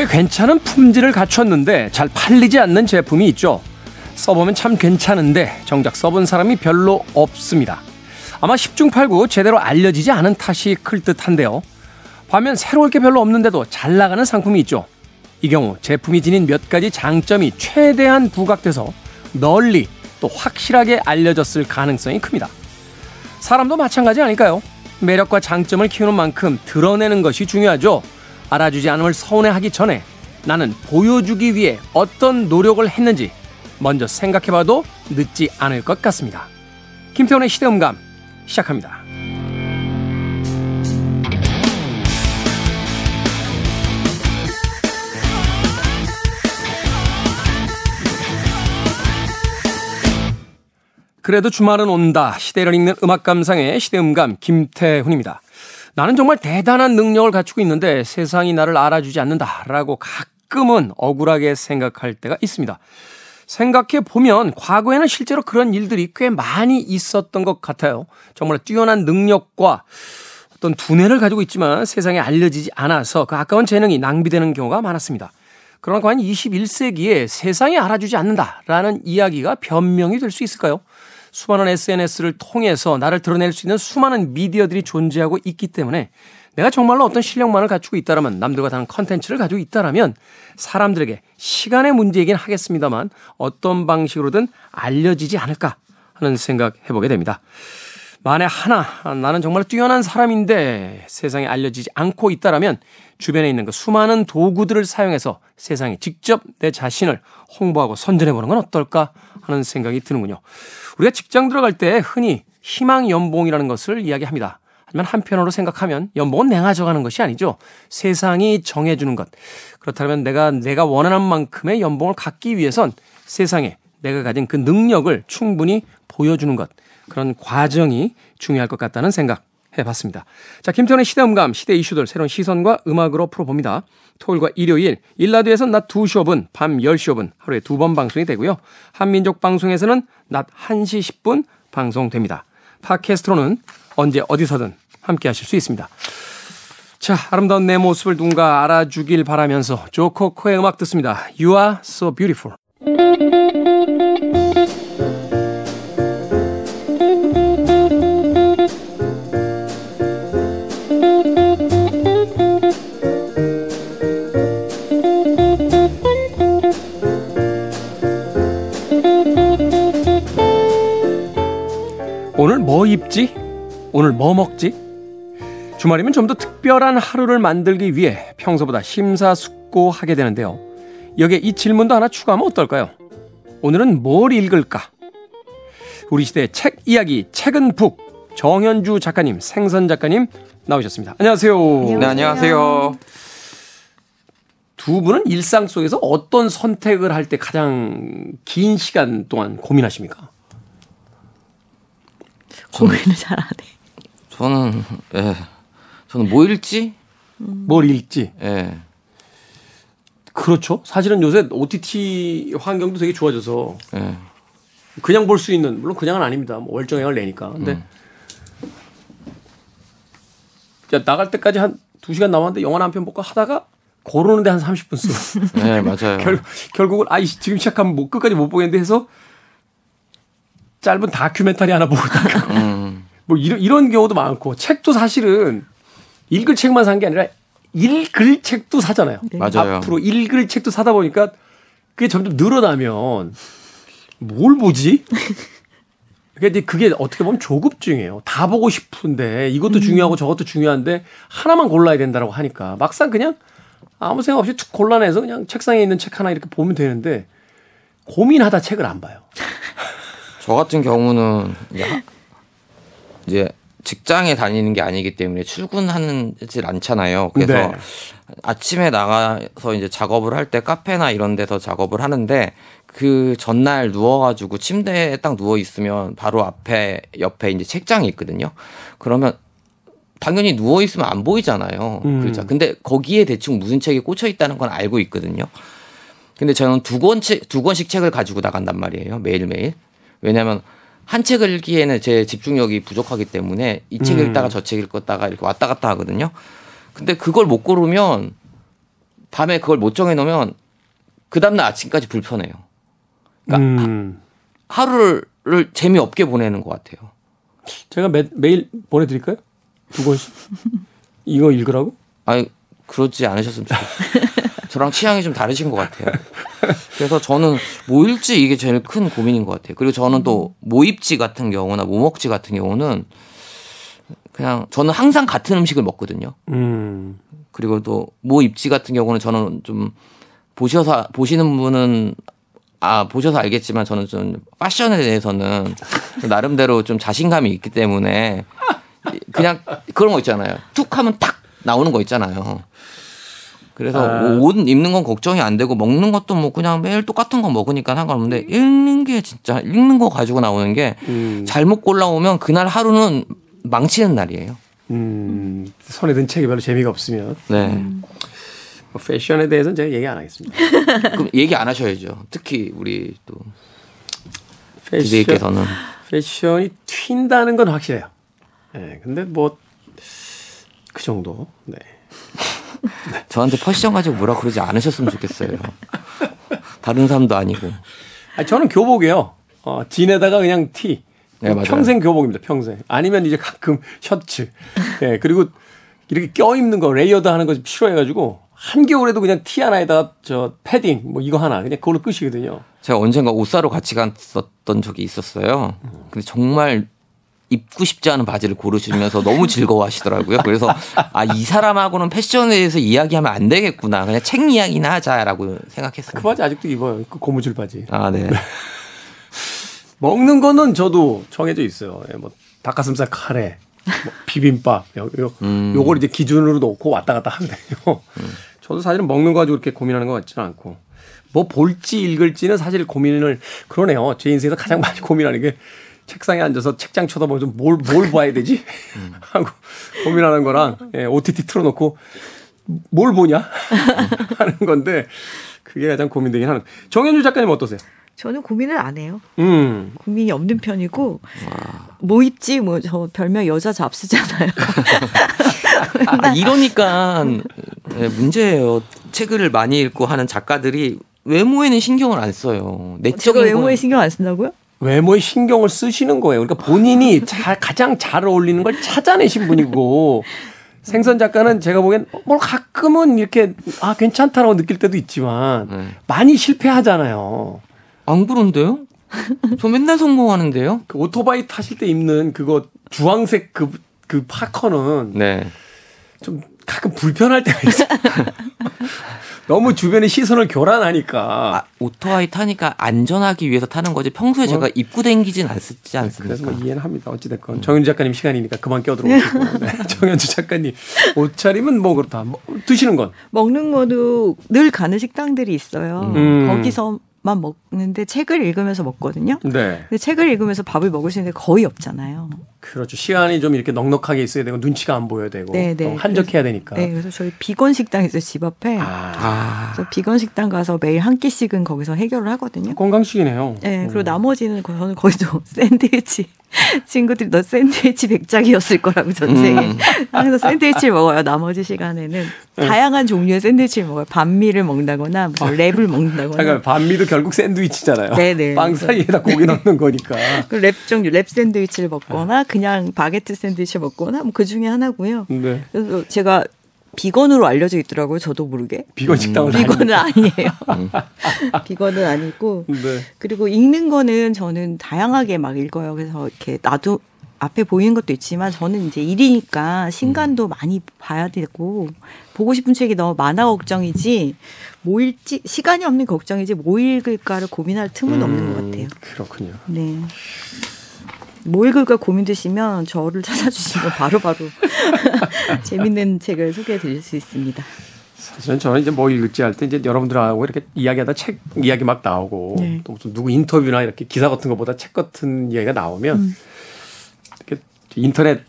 꽤 괜찮은 품질을 갖췄는데 잘 팔리지 않는 제품이 있죠. 써보면 참 괜찮은데 정작 써본 사람이 별로 없습니다. 아마 10중 8구 제대로 알려지지 않은 탓이 클 듯한데요. 반면 새로울 게 별로 없는데도 잘 나가는 상품이 있죠. 이 경우 제품이 지닌 몇 가지 장점이 최대한 부각돼서 널리 또 확실하게 알려졌을 가능성이 큽니다. 사람도 마찬가지 아닐까요? 매력과 장점을 키우는 만큼 드러내는 것이 중요하죠. 알아주지 않음을 서운해하기 전에 나는 보여주기 위해 어떤 노력을 했는지 먼저 생각해봐도 늦지 않을 것 같습니다. 김태원의 시대음감 시작합니다. 그래도 주말은 온다. 시대를 읽는 음악 감상의 시대음감 김태훈입니다. 나는 정말 대단한 능력을 갖추고 있는데 세상이 나를 알아주지 않는다라고 가끔은 억울하게 생각할 때가 있습니다. 생각해 보면 과거에는 실제로 그런 일들이 꽤 많이 있었던 것 같아요. 정말 뛰어난 능력과 어떤 두뇌를 가지고 있지만 세상에 알려지지 않아서 그 아까운 재능이 낭비되는 경우가 많았습니다. 그러나 과연 21세기에 세상이 알아주지 않는다라는 이야기가 변명이 될 수 있을까요? 수많은 SNS를 통해서 나를 드러낼 수 있는 수많은 미디어들이 존재하고 있기 때문에 내가 정말로 어떤 실력만을 갖추고 있다라면 남들과 다른 컨텐츠를 가지고 있다라면 사람들에게 시간의 문제이긴 하겠습니다만 어떤 방식으로든 알려지지 않을까 하는 생각 해보게 됩니다. 만에 하나 나는 정말 뛰어난 사람인데 세상에 알려지지 않고 있다라면 주변에 있는 그 수많은 도구들을 사용해서 세상에 직접 내 자신을 홍보하고 선전해 보는 건 어떨까 하는 생각이 드는군요. 우리가 직장 들어갈 때 흔히 희망 연봉이라는 것을 이야기합니다. 하지만 한편으로 생각하면 연봉은 내가 정하는 것이 아니죠. 세상이 정해주는 것. 그렇다면 내가 내가 원하는 만큼의 연봉을 갖기 위해선 세상에 내가 가진 그 능력을 충분히 보여주는 것. 그런 과정이 중요할 것 같다는 생각 해봤습니다. 자, 김태훈의 시대음감, 시대 이슈들 새로운 시선과 음악으로 풀어봅니다. 토요일과 일요일, 일라드에서는 낮 2시 5분, 밤 10시 5분 하루에 두 번 방송이 되고요. 한민족 방송에서는 낮 1시 10분 방송됩니다. 팟캐스트로는 언제 어디서든 함께 하실 수 있습니다. 자, 아름다운 내 모습을 누군가 알아주길 바라면서 조코코의 음악 듣습니다. You are so beautiful. 입지? 오늘 뭐 먹지? 주말이면 좀 더 특별한 하루를 만들기 위해 평소보다 심사숙고하게 되는데요. 여기에 이 질문도 하나 추가하면 어떨까요? 오늘은 뭘 읽을까? 우리 시대의 책 이야기, 책은 북. 정현주 작가님, 생선 작가님 나오셨습니다. 안녕하세요. 네, 안녕하세요. 두 분은 일상 속에서 어떤 선택을 할 때 가장 긴 시간 동안 고민하십니까? 고민을 잘 안 해. 저는 예. 저는 뭐 읽지? 뭘 읽지? 예. 그렇죠. 사실은 요새 OTT 환경도 되게 좋아져서 예. 그냥 볼 수 있는 물론 그냥은 아닙니다. 뭐 월정액을 내니까. 근데 음. 야, 나갈 때까지 한 2시간 남았는데 영화 한 편 볼까 하다가 고르는데 한 30분 쓰고 예, 맞아요. 결, 결국은 아 지금 시작하면 뭐 끝까지 못 보겠는데 해서 짧은 다큐멘터리 하나 보고 다가 음. 뭐 이런 이런 경우도 많고 책도 사실은 읽을 책만 산 게 아니라 읽을 책도 사잖아요. 맞아요. 앞으로 읽을 책도 사다 보니까 그게 점점 늘어나면 뭘 보지? 그게 그게 어떻게 보면 조급증이에요. 다 보고 싶은데 이것도 중요하고 저것도 중요한데 하나만 골라야 된다라고 하니까 막상 그냥 아무 생각 없이 툭 골라내서 그냥 책상에 있는 책 하나 이렇게 보면 되는데 고민하다 책을 안 봐요. 저 같은 경우는 이제, 직장에 다니는 게 아니기 때문에 출근하는질 않잖아요. 그래서 네. 아침에 나가서 이제 작업을 할 때 카페나 이런 데서 작업을 하는데 그 전날 누워가지고 침대에 딱 누워 있으면 바로 앞에 옆에 이제 책장이 있거든요. 그러면 당연히 누워 있으면 안 보이잖아요. 음. 그렇죠. 근데 거기에 대충 무슨 책이 꽂혀 있다는 건 알고 있거든요. 근데 저는 두 권씩 두 권씩 책을 가지고 나간단 말이에요. 매일 매일. 왜냐하면 한 책을 읽기에는 제 집중력이 부족하기 때문에 이책 음. 읽다가 저 책 읽었다가 이렇게 왔다 갔다 하거든요. 근데 그걸 못 고르면 밤에 그걸 못 정해 놓으면 그 다음날 아침까지 불편해요. 그러니까 음. 하루를 재미없게 보내는 것 같아요. 제가 매, 매일 보내드릴까요? 두 권씩? 이거 읽으라고? 아니 그러지 않으셨으면 좋겠어요. 저랑 취향이 좀 다르신 것 같아요. 그래서 저는 모일지 이게 제일 큰 고민인 것 같아요. 그리고 저는 또 모입지 같은 경우나 모먹지 같은 경우는 그냥 저는 항상 같은 음식을 먹거든요. 음. 그리고 또 모입지 같은 경우는 저는 좀 보셔서 보시는 분은 아 보셔서 알겠지만 저는 좀 패션에 대해서는 나름대로 좀 자신감이 있기 때문에 그냥 그런 거 있잖아요. 툭 하면 탁 나오는 거 있잖아요. 그래서 아. 뭐옷 입는 건 걱정이 안 되고 먹는 것도 뭐 그냥 매일 똑같은 거 먹으니까 상관없는데 읽는 게 진짜 읽는 거 가지고 나오는 게 음. 잘못 골라오면 그날 하루는 망치는 날이에요. 음. 손에 든 책이 별로 재미가 없으면 네. 뭐 패션에 대해서는 제가 얘기 안 하겠습니다. 그럼 얘기 안 하셔야죠. 특히 우리 또 패션, DJ께서는 패션이 튄다는 건 확실해요. 예. 근데 뭐 그 정도. 네. 저한테 패션 가지고 뭐라 그러지 않으셨으면 좋겠어요. 다른 사람도 아니고. 아, 저는 교복이에요. 어, 진에다가 그냥 티. 네. 평생 교복입니다. 평생. 아니면 이제 가끔 셔츠. 예. 그리고 이렇게 껴 입는 거 layered 하는 거 싫어해가지고 한겨울에도 그냥 티 하나에다가 저 패딩 뭐 이거 하나 그냥 그걸로 끝이거든요. 제가 언젠가 옷 사러 같이 갔었던 적이 있었어요. 근데 정말 입고 싶지 않은 바지를 고르시면서 너무 즐거워하시더라고요. 그래서 아 이 사람하고는 패션에 대해서 이야기하면 안 되겠구나. 그냥 책 이야기나 하자라고 그 생각했어요. 바지 아직도 입어요. 그 고무줄 바지. 아 네. 먹는 거는 저도 정해져 있어요. 예, 뭐 닭가슴살 카레, 뭐 비빔밥, 요, 요, 음. 요걸 이제 기준으로 놓고 왔다 갔다 하면 돼요. 저도 사실은 먹는 거 가지고 그렇게 고민하는 것 같지는 않고 뭐 볼지 읽을지는 사실 고민을 그러네요. 제 인생에서 가장 많이 고민하는 게 책상에 앉아서 책장 쳐다보면서 뭘, 뭘 봐야 되지? 하고 고민하는 거랑 예, OTT 틀어놓고 뭘 보냐? 하는 건데 그게 가장 고민되긴 하는. 정현주 작가님 어떠세요? 저는 고민을 안 해요. 음. 고민이 없는 편이고 뭐 입지 뭐 저 별명 여자 잡스잖아요. 아, 이러니까 네, 문제예요. 책을 많이 읽고 하는 작가들이 외모에는 신경을 안 써요. 제가 내적인 외모에 건- 신경 안 쓴다고요? 외모에 신경을 쓰시는 거예요. 그러니까 본인이 잘, 가장 잘 어울리는 걸 찾아내신 분이고 생선 작가는 제가 보기엔 뭘 가끔은 이렇게 아 괜찮다라고 느낄 때도 있지만 네. 많이 실패하잖아요. 안 그런데요? 저 맨날 성공하는데요. 그 오토바이 타실 때 입는 그거 주황색 그, 그 파커는 네. 좀 가끔 불편할 때가 있어요. 너무 주변의 시선을 교란하니까. 아, 오토바이 타니까 안전하기 위해서 타는 거지 평소에 제가 입고 댕기진 않지 그래서 않습니까? 뭐 이해는 합니다. 어찌됐건. 정현주 작가님 시간이니까 그만 껴들어 오시고. 네. 정현주 작가님 옷차림은 뭐 그렇다. 뭐 드시는 건. 먹는 거도 늘 가는 식당들이 있어요. 음. 거기서 만 먹는데 책을 읽으면서 먹거든요. 네. 근데 책을 읽으면서 밥을 먹을 수 있는 게 거의 없잖아요. 그렇죠. 시간이 좀 이렇게 넉넉하게 있어야 되고 눈치가 안 보여야 되고 네, 네. 또 한적해야 되니까. 네, 그래서 저희 비건 식당 있어요 집 앞에. 아, 아, 그래서 비건 식당 가서 매일 한 끼씩은 거기서 해결을 하거든요. 건강식이네요. 네, 그리고 음. 나머지는 거- 저는 거기도 샌드위치. 친구들이 너 샌드위치 백작이었을 거라고 전생에. 음. 그래서 샌드위치를 먹어요. 나머지 시간에는 네. 다양한 종류의 샌드위치를 먹어요. 반미를 먹는다거나 무슨 랩을 먹는다거나. 잠깐 반미도 결국 샌드위치잖아요. 네네. 빵 사이에다 고기 넣는 거니까. 그 랩 종류 랩 샌드위치를 먹거나 그냥 바게트 샌드위치 먹거나 뭐 그 중에 하나고요. 네. 그래서 제가 비건으로 알려져 있더라고요. 저도 모르게. 비건 식당을 비건은 아니에요. 비건은 아니고 네. 그리고 읽는 거는 저는 다양하게 막 읽어요. 그래서 이렇게 나도 앞에 보이는 것도 있지만 저는 이제 일이니까 신간도 많이 봐야 되고 보고 싶은 책이 너무 많아 걱정이지 뭐 읽지 시간이 없는 걱정이지 뭐 읽을까를 고민할 틈은 없는 것 같아요. 그렇군요. 네. 뭐 읽을까 고민되시면 저를 찾아주시면 바로 바로 재밌는 책을 소개해 드릴 수 있습니다. 사실은 저는 이제 뭐 읽을지 할 때 이제 여러분들하고 이렇게 이야기하다 책 이야기 막 나오고 네. 또 무슨 누구 인터뷰나 이렇게 기사 같은 것보다 책 같은 이야기가 나오면 음. 이렇게 인터넷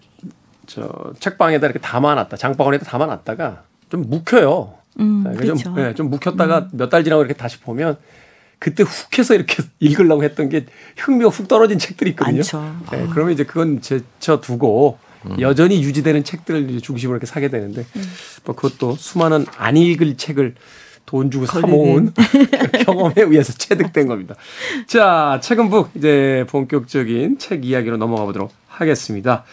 저 책방에다 이렇게 담아놨다 장바구니에다 담아놨다가 좀 묵혀요. 음, 네, 그렇죠. 좀, 네, 좀 묵혔다가 몇달 지나고 이렇게 다시 보면 그때 훅 해서 이렇게 읽으려고 했던 게 흥미가 훅 떨어진 책들이 있거든요. 네, 그러면 이제 그건 제쳐 두고 여전히 유지되는 책들을 중심으로 이렇게 사게 되는데 뭐 그것도 수많은 안 읽을 책을 돈 주고 사 모은 경험에 의해서 체득된 겁니다. 자, 책은 북 이제 본격적인 책 이야기로 넘어가 보도록 하겠습니다.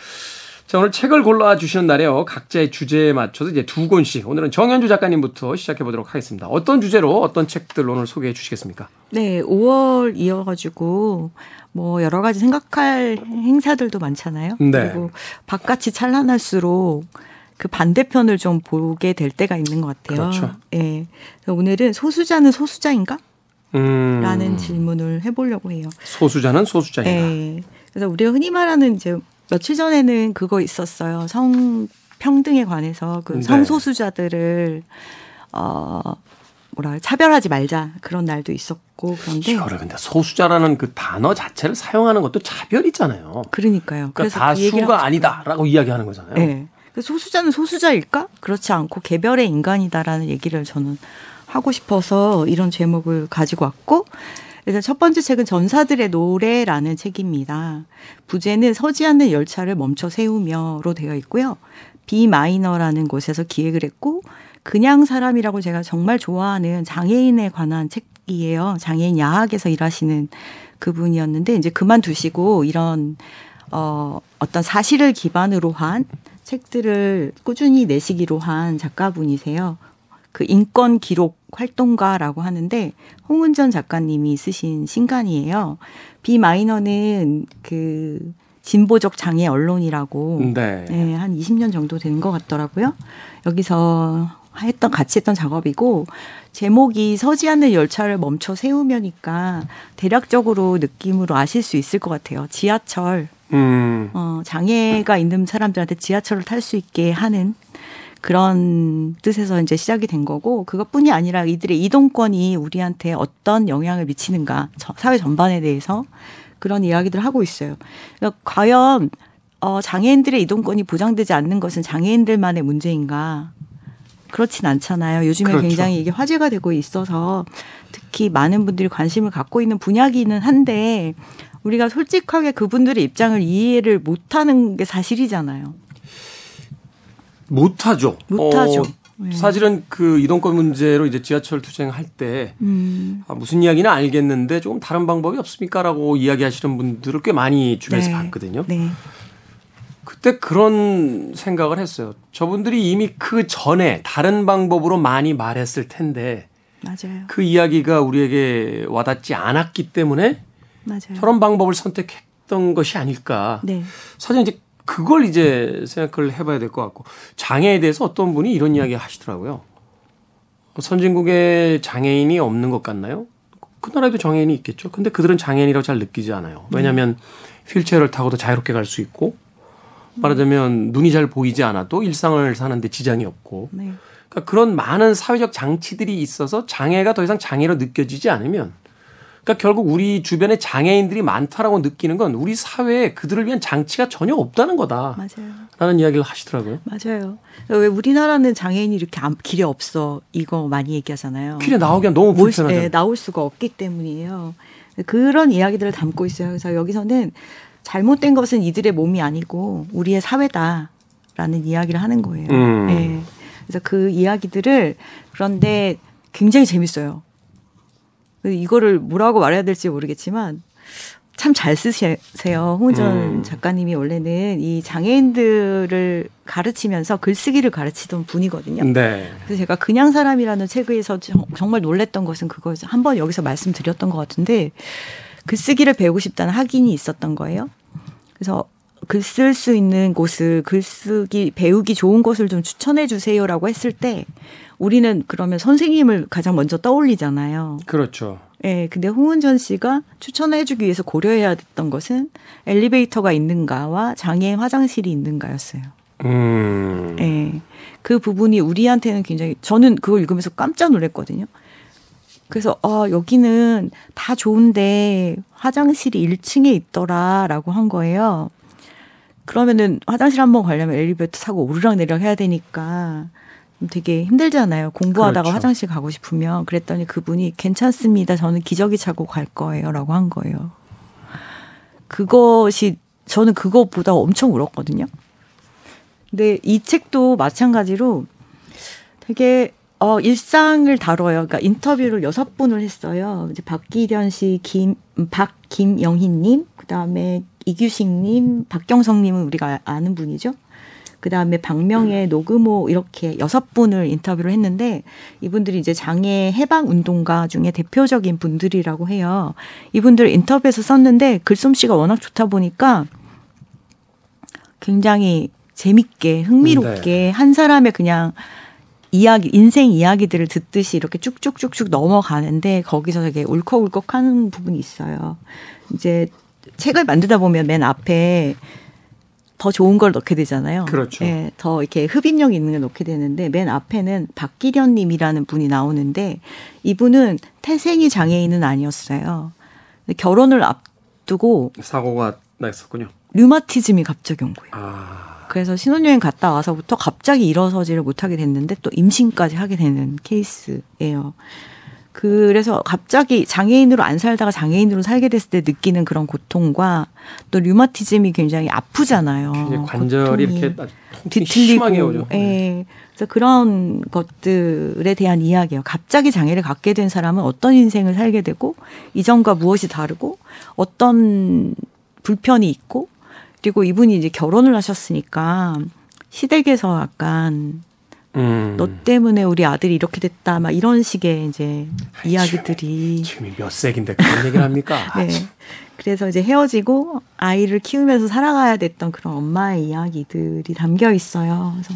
자, 오늘 책을 골라 주시는 날에요. 각자의 주제에 맞춰서 이제 두 권씩. 오늘은 정현주 작가님부터 시작해 보도록 하겠습니다. 어떤 주제로 어떤 책들 오늘 소개해 주시겠습니까? 네, 5월 이어가지고 뭐 여러 가지 생각할 행사들도 많잖아요. 네. 그리고 바깥이 찬란할수록 그 반대편을 좀 보게 될 때가 있는 것 같아요. 그렇죠. 예. 그래서 오늘은 소수자는 소수자인가? 음. 라는 질문을 해보려고 해요. 소수자는 소수자인가? 예. 그래서 우리가 흔히 말하는 이제 며칠 전에는 그거 있었어요. 성 평등에 관해서 그 네. 성소수자들을 어 뭐라 차별하지 말자 그런 날도 있었고 그런데 이거를 근데 소수자라는 그 단어 자체를 사용하는 것도 차별이잖아요. 그러니까요. 그러니까 그 얘기를 다수가 하고 아니다라고 이야기하는 거잖아요. 네. 그 소수자는 소수자일까? 그렇지 않고 개별의 인간이다라는 얘기를 저는 하고 싶어서 이런 제목을 가지고 왔고 그래서 첫 번째 책은 전사들의 노래라는 책입니다. 부제는 서지 않는 열차를 멈춰 세우며로 되어 있고요. 비 마이너라는 곳에서 기획을 했고 그냥 사람이라고 제가 정말 좋아하는 장애인에 관한 책이에요. 장애인 야학에서 일하시는 그분이었는데 이제 그만두시고 이런 어 어떤 사실을 기반으로 한 책들을 꾸준히 내시기로 한 작가분이세요. 그 인권 기록 활동가라고 하는데 홍은전 작가님이 쓰신 신간이에요. 비 마이너는 그 진보적 장애 언론이라고 네. 네, 한 20년 정도 된 것 같더라고요. 여기서 했던 같이 했던 작업이고 제목이 서지 않는 열차를 멈춰 세우면이니까 대략적으로 느낌으로 아실 수 있을 것 같아요. 지하철 음. 어, 장애가 있는 사람들한테 지하철을 탈 수 있게 하는 그런 뜻에서 이제 시작이 된 거고 그것뿐이 아니라 이들의 이동권이 우리한테 어떤 영향을 미치는가 저- 사회 전반에 대해서 그런 이야기들을 하고 있어요. 그러니까 과연 어, 장애인들의 이동권이 보장되지 않는 것은 장애인들만의 문제인가? 그렇진 않잖아요. 요즘에 그렇죠. 굉장히 이게 화제가 되고 있어서 특히 많은 분들이 관심을 갖고 있는 분야기는 한데 우리가 솔직하게 그분들의 입장을 이해를 못하는 게 사실이잖아요. 못하죠. 못하죠. 어, 네. 사실은 그 이동권 문제로 이제 지하철 투쟁할 때 음, 아, 무슨 이야기는 알겠는데 조금 다른 방법이 없습니까라고 이야기하시는 분들을 꽤 많이 주변에서 네. 봤거든요. 네. 그때 그런 생각을 했어요. 저분들이 이미 그 전에 다른 방법으로 많이 말했을 텐데 맞아요. 그 이야기가 우리에게 와닿지 않았기 때문에 맞아요. 저런 방법을 선택했던 것이 아닐까. 네. 사실 이제 그걸 이제 생각을 해봐야 될 것 같고 장애에 대해서 어떤 분이 이런 이야기 하시더라고요. 선진국에 장애인이 없는 것 같나요? 그 나라에도 장애인이 있겠죠. 근데 그들은 장애인이라고 잘 느끼지 않아요. 왜냐하면 휠체어를 타고도 자유롭게 갈 수 있고 말하자면 눈이 잘 보이지 않아도 일상을 사는데 지장이 없고 네. 그러니까 그런 많은 사회적 장치들이 있어서 장애가 더 이상 장애로 느껴지지 않으면 그러니까 결국 우리 주변에 장애인들이 많다라고 느끼는 건 우리 사회에 그들을 위한 장치가 전혀 없다는 거다라는 맞아요. 이야기를 하시더라고요. 맞아요. 왜 우리나라는 장애인이 이렇게 안- 길에 없어 이거 많이 얘기하잖아요. 길에 나오기가 너무 몰 수- 불편하잖아요. 예, 나올 수가 없기 때문이에요. 그런 이야기들을 담고 있어요. 그래서 여기서는 잘못된 것은 이들의 몸이 아니고 우리의 사회다라는 이야기를 하는 거예요. 음. 예. 그래서 그 이야기들을 그런데 굉장히 재밌어요. 이거를 뭐라고 말해야 될지 모르겠지만 참 잘 쓰세요. 홍은전 음. 작가님이 원래는 이 장애인들을 가르치면서 글쓰기를 가르치던 분이거든요. 네. 그래서 제가 그냥 사람이라는 책에서 정- 정말 놀랬던 것은 그거죠. 한번 여기서 말씀드렸던 것 같은데 글쓰기를 배우고 싶다는 학인이 있었던 거예요. 그래서 글 쓸 수 있는 곳을 글쓰기 배우기 좋은 곳을 좀 추천해 주세요라고 했을 때 우리는 그러면 선생님을 가장 먼저 떠올리잖아요. 그렇죠. 예, 근데 홍은전 씨가 추천해 주기 위해서 고려해야 됐던 것은 엘리베이터가 있는가와 장애인 화장실이 있는가였어요. 음. 예. 그 부분이 우리한테는 굉장히 저는 그걸 읽으면서 깜짝 놀랐거든요. 그래서 아, 여기는 다 좋은데 화장실이 1층에 있더라 라고 한 거예요. 그러면은 화장실 한번 가려면 엘리베이터 타고 오르락 내리락 해야 되니까 되게 힘들잖아요. 공부하다가 그렇죠. 화장실 가고 싶으면 그랬더니 그분이 괜찮습니다. 저는 기저귀 차고 갈 거예요라고 한 거예요. 그것이 저는 그것보다 엄청 울었거든요. 근데 이 책도 마찬가지로 되게 어 일상을 다뤄요. 그러니까 인터뷰를 여섯 분을 했어요. 이제 박기련 씨, 김 박김영희 님, 그다음에 이규식 님, 박경성 님은 우리가 아는 분이죠. 그 다음에 박명의 노그모 이렇게 여섯 분을 인터뷰를 했는데 이분들이 이제 장애 해방 운동가 중에 대표적인 분들이라고 해요. 이분들 인터뷰에서 썼는데 글솜씨가 워낙 좋다 보니까 굉장히 재밌게 흥미롭게 네. 한 사람의 그냥 이야기 인생 이야기들을 듣듯이 이렇게 쭉쭉쭉쭉 넘어가는데 거기서 되게 울컥울컥하는 부분이 있어요. 이제 책을 만들다 보면 맨 앞에 더 좋은 걸 넣게 되잖아요. 그렇죠. 예, 더 이렇게 흡입력 있는 걸 넣게 되는데 맨 앞에는 박기련 님이라는 분이 나오는데 이분은 태생이 장애인은 아니었어요. 결혼을 앞두고 사고가 났었군요. 류마티즘이 갑자기 온 거예요. 아, 그래서 신혼여행 갔다 와서부터 갑자기 일어서지를 못하게 됐는데 또 임신까지 하게 되는 케이스예요. 그래서 갑자기 장애인으로 안 살다가 장애인으로 살게 됐을 때 느끼는 그런 고통과 또 류마티즘이 굉장히 아프잖아요. 관절이. 이렇게 뒤틀리고. 예. 그래서 그런 것들에 대한 이야기예요. 갑자기 장애를 갖게 된 사람은 어떤 인생을 살게 되고 이전과 무엇이 다르고 어떤 불편이 있고 그리고 이분이 이제 결혼을 하셨으니까 시댁에서 약간 음. 너 때문에 우리 아들이 이렇게 됐다 막 이런 식의 이제 아이, 이야기들이 지금이 몇 세기인데 그런 얘기를 합니까? 네. 그래서 이제 헤어지고 아이를 키우면서 살아가야 됐던 그런 엄마의 이야기들이 담겨 있어요. 그래서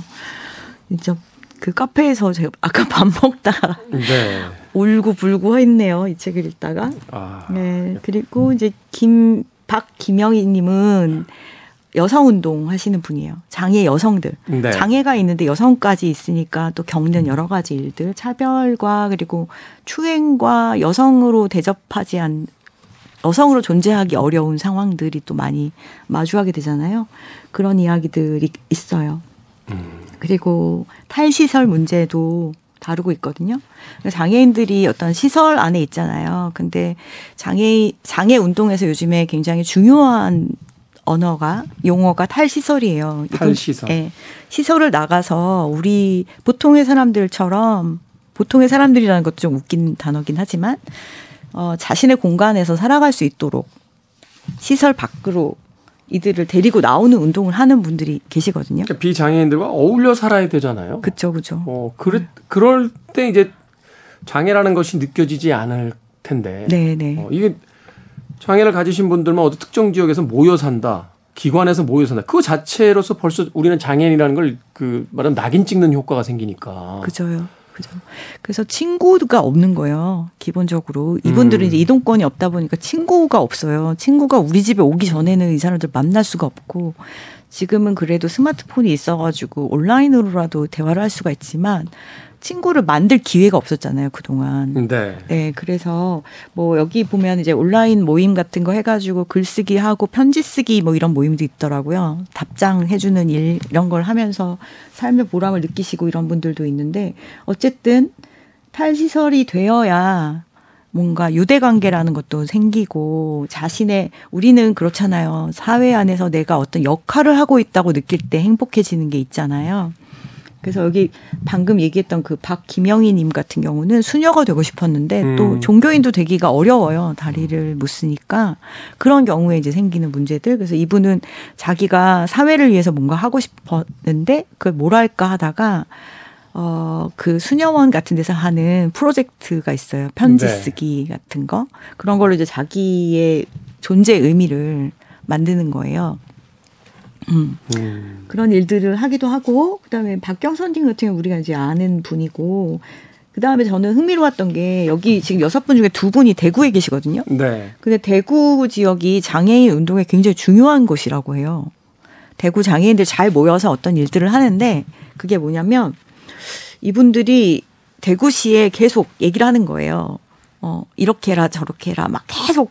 진짜 그 카페에서 제가 아까 밥 먹다가 네. 울고 불고 했네요. 이 책을 읽다가. 아, 네. 그리고 이제 김, 박김영희 님은 여성 운동 하시는 분이에요. 장애 여성들. 네. 장애가 있는데 여성까지 있으니까 또 겪는 여러 가지 일들, 차별과 그리고 추행과 여성으로 대접하지 않, 여성으로 존재하기 어려운 상황들이 또 많이 마주하게 되잖아요. 그런 이야기들이 있어요. 그리고 탈시설 문제도 다루고 있거든요. 장애인들이 어떤 시설 안에 있잖아요. 근데 장애 장애 운동에서 요즘에 굉장히 중요한 언어가 용어가 탈시설이에요. 탈시설. 예. 시설을 나가서 우리 보통의 사람들처럼 보통의 사람들이라는 것도 좀 웃긴 단어긴 하지만 어, 자신의 공간에서 살아갈 수 있도록 시설 밖으로 이들을 데리고 나오는 운동을 하는 분들이 계시거든요. 그러니까 비장애인들과 어울려 살아야 되잖아요. 그쵸, 그쵸. 어, 그래, 그럴 때 이제 장애라는 것이 느껴지지 않을 텐데. 네, 네. 어, 이게 장애를 가지신 분들만 어디 특정 지역에서 모여 산다. 기관에서 모여 산다. 그거 자체로서 벌써 우리는 장애인이라는 걸 그 말하면 낙인 찍는 효과가 생기니까. 그죠요. 그죠. 그래서 친구가 없는 거예요. 기본적으로. 이분들은 음. 이제 이동권이 없다 보니까 친구가 없어요. 친구가 우리 집에 오기 전에는 이 사람들 만날 수가 없고 지금은 그래도 스마트폰이 있어가지고 온라인으로라도 대화를 할 수가 있지만 친구를 만들 기회가 없었잖아요. 그동안. 네. 네, 그래서 뭐 여기 보면 이제 온라인 모임 같은 거 해가지고 글쓰기 하고 편지 쓰기 뭐 이런 모임도 있더라고요. 답장 해주는 일 이런 걸 하면서 삶의 보람을 느끼시고 이런 분들도 있는데 어쨌든 탈시설이 되어야 뭔가 유대 관계라는 것도 생기고 자신의 우리는 그렇잖아요. 사회 안에서 내가 어떤 역할을 하고 있다고 느낄 때 행복해지는 게 있잖아요. 그래서 여기 방금 얘기했던 그 박김영희님 같은 경우는 수녀가 되고 싶었는데 음. 또 종교인도 되기가 어려워요. 다리를 못 쓰니까 그런 경우에 이제 생기는 문제들. 그래서 이분은 자기가 사회를 위해서 뭔가 하고 싶었는데 그걸 뭘 할까 하다가 어, 그 수녀원 같은 데서 하는 프로젝트가 있어요. 편지 네. 쓰기 같은 거. 그런 걸로 이제 자기의 존재 의미를 만드는 거예요. 음. 음. 그런 일들을 하기도 하고 그다음에 박경선 님 같은 경우 우리가 이제 아는 분이고 그다음에 저는 흥미로웠던 게 여기 지금 여섯 분 중에 두 분이 대구에 계시거든요. 네. 근데 대구 지역이 장애인 운동에 굉장히 중요한 곳이라고 해요. 대구 장애인들 잘 모여서 어떤 일들을 하는데 그게 뭐냐면 이분들이 대구시에 계속 얘기를 하는 거예요. 어, 이렇게 해라 저렇게 해라 막 계속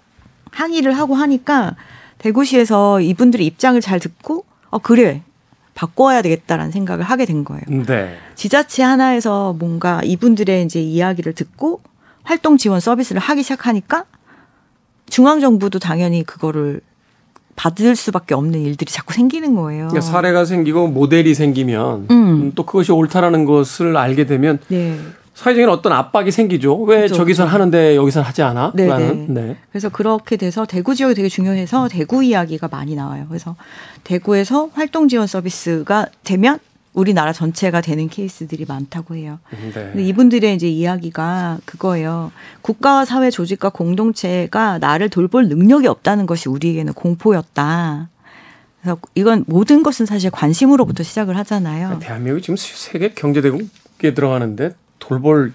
항의를 하고 하니까 대구시에서 이분들의 입장을 잘 듣고 어 그래 바꿔야 되겠다라는 생각을 하게 된 거예요. 네. 지자체 하나에서 뭔가 이분들의 이제 이야기를 듣고 활동 지원 서비스를 하기 시작하니까 중앙 정부도 당연히 그거를 받을 수밖에 없는 일들이 자꾸 생기는 거예요. 그러니까 사례가 생기고 모델이 생기면 음. 음, 또 그것이 옳다라는 것을 알게 되면 네. 사회적인 어떤 압박이 생기죠. 왜 그렇죠, 저기서 하는데 여기서 하지 않아? 네, 라는. 네. 네. 그래서 그렇게 돼서 대구 지역이 되게 중요해서 대구 이야기가 많이 나와요. 그래서 대구에서 활동 지원 서비스가 되면 우리나라 전체가 되는 케이스들이 많다고 해요. 네. 근데 이분들의 이제 이야기가 그거예요. 국가와 사회 조직과 공동체가 나를 돌볼 능력이 없다는 것이 우리에게는 공포였다. 그래서 이건 모든 것은 사실 관심으로부터 시작을 하잖아요. 대한민국이 지금 세계 경제대국에 들어가는데 돌볼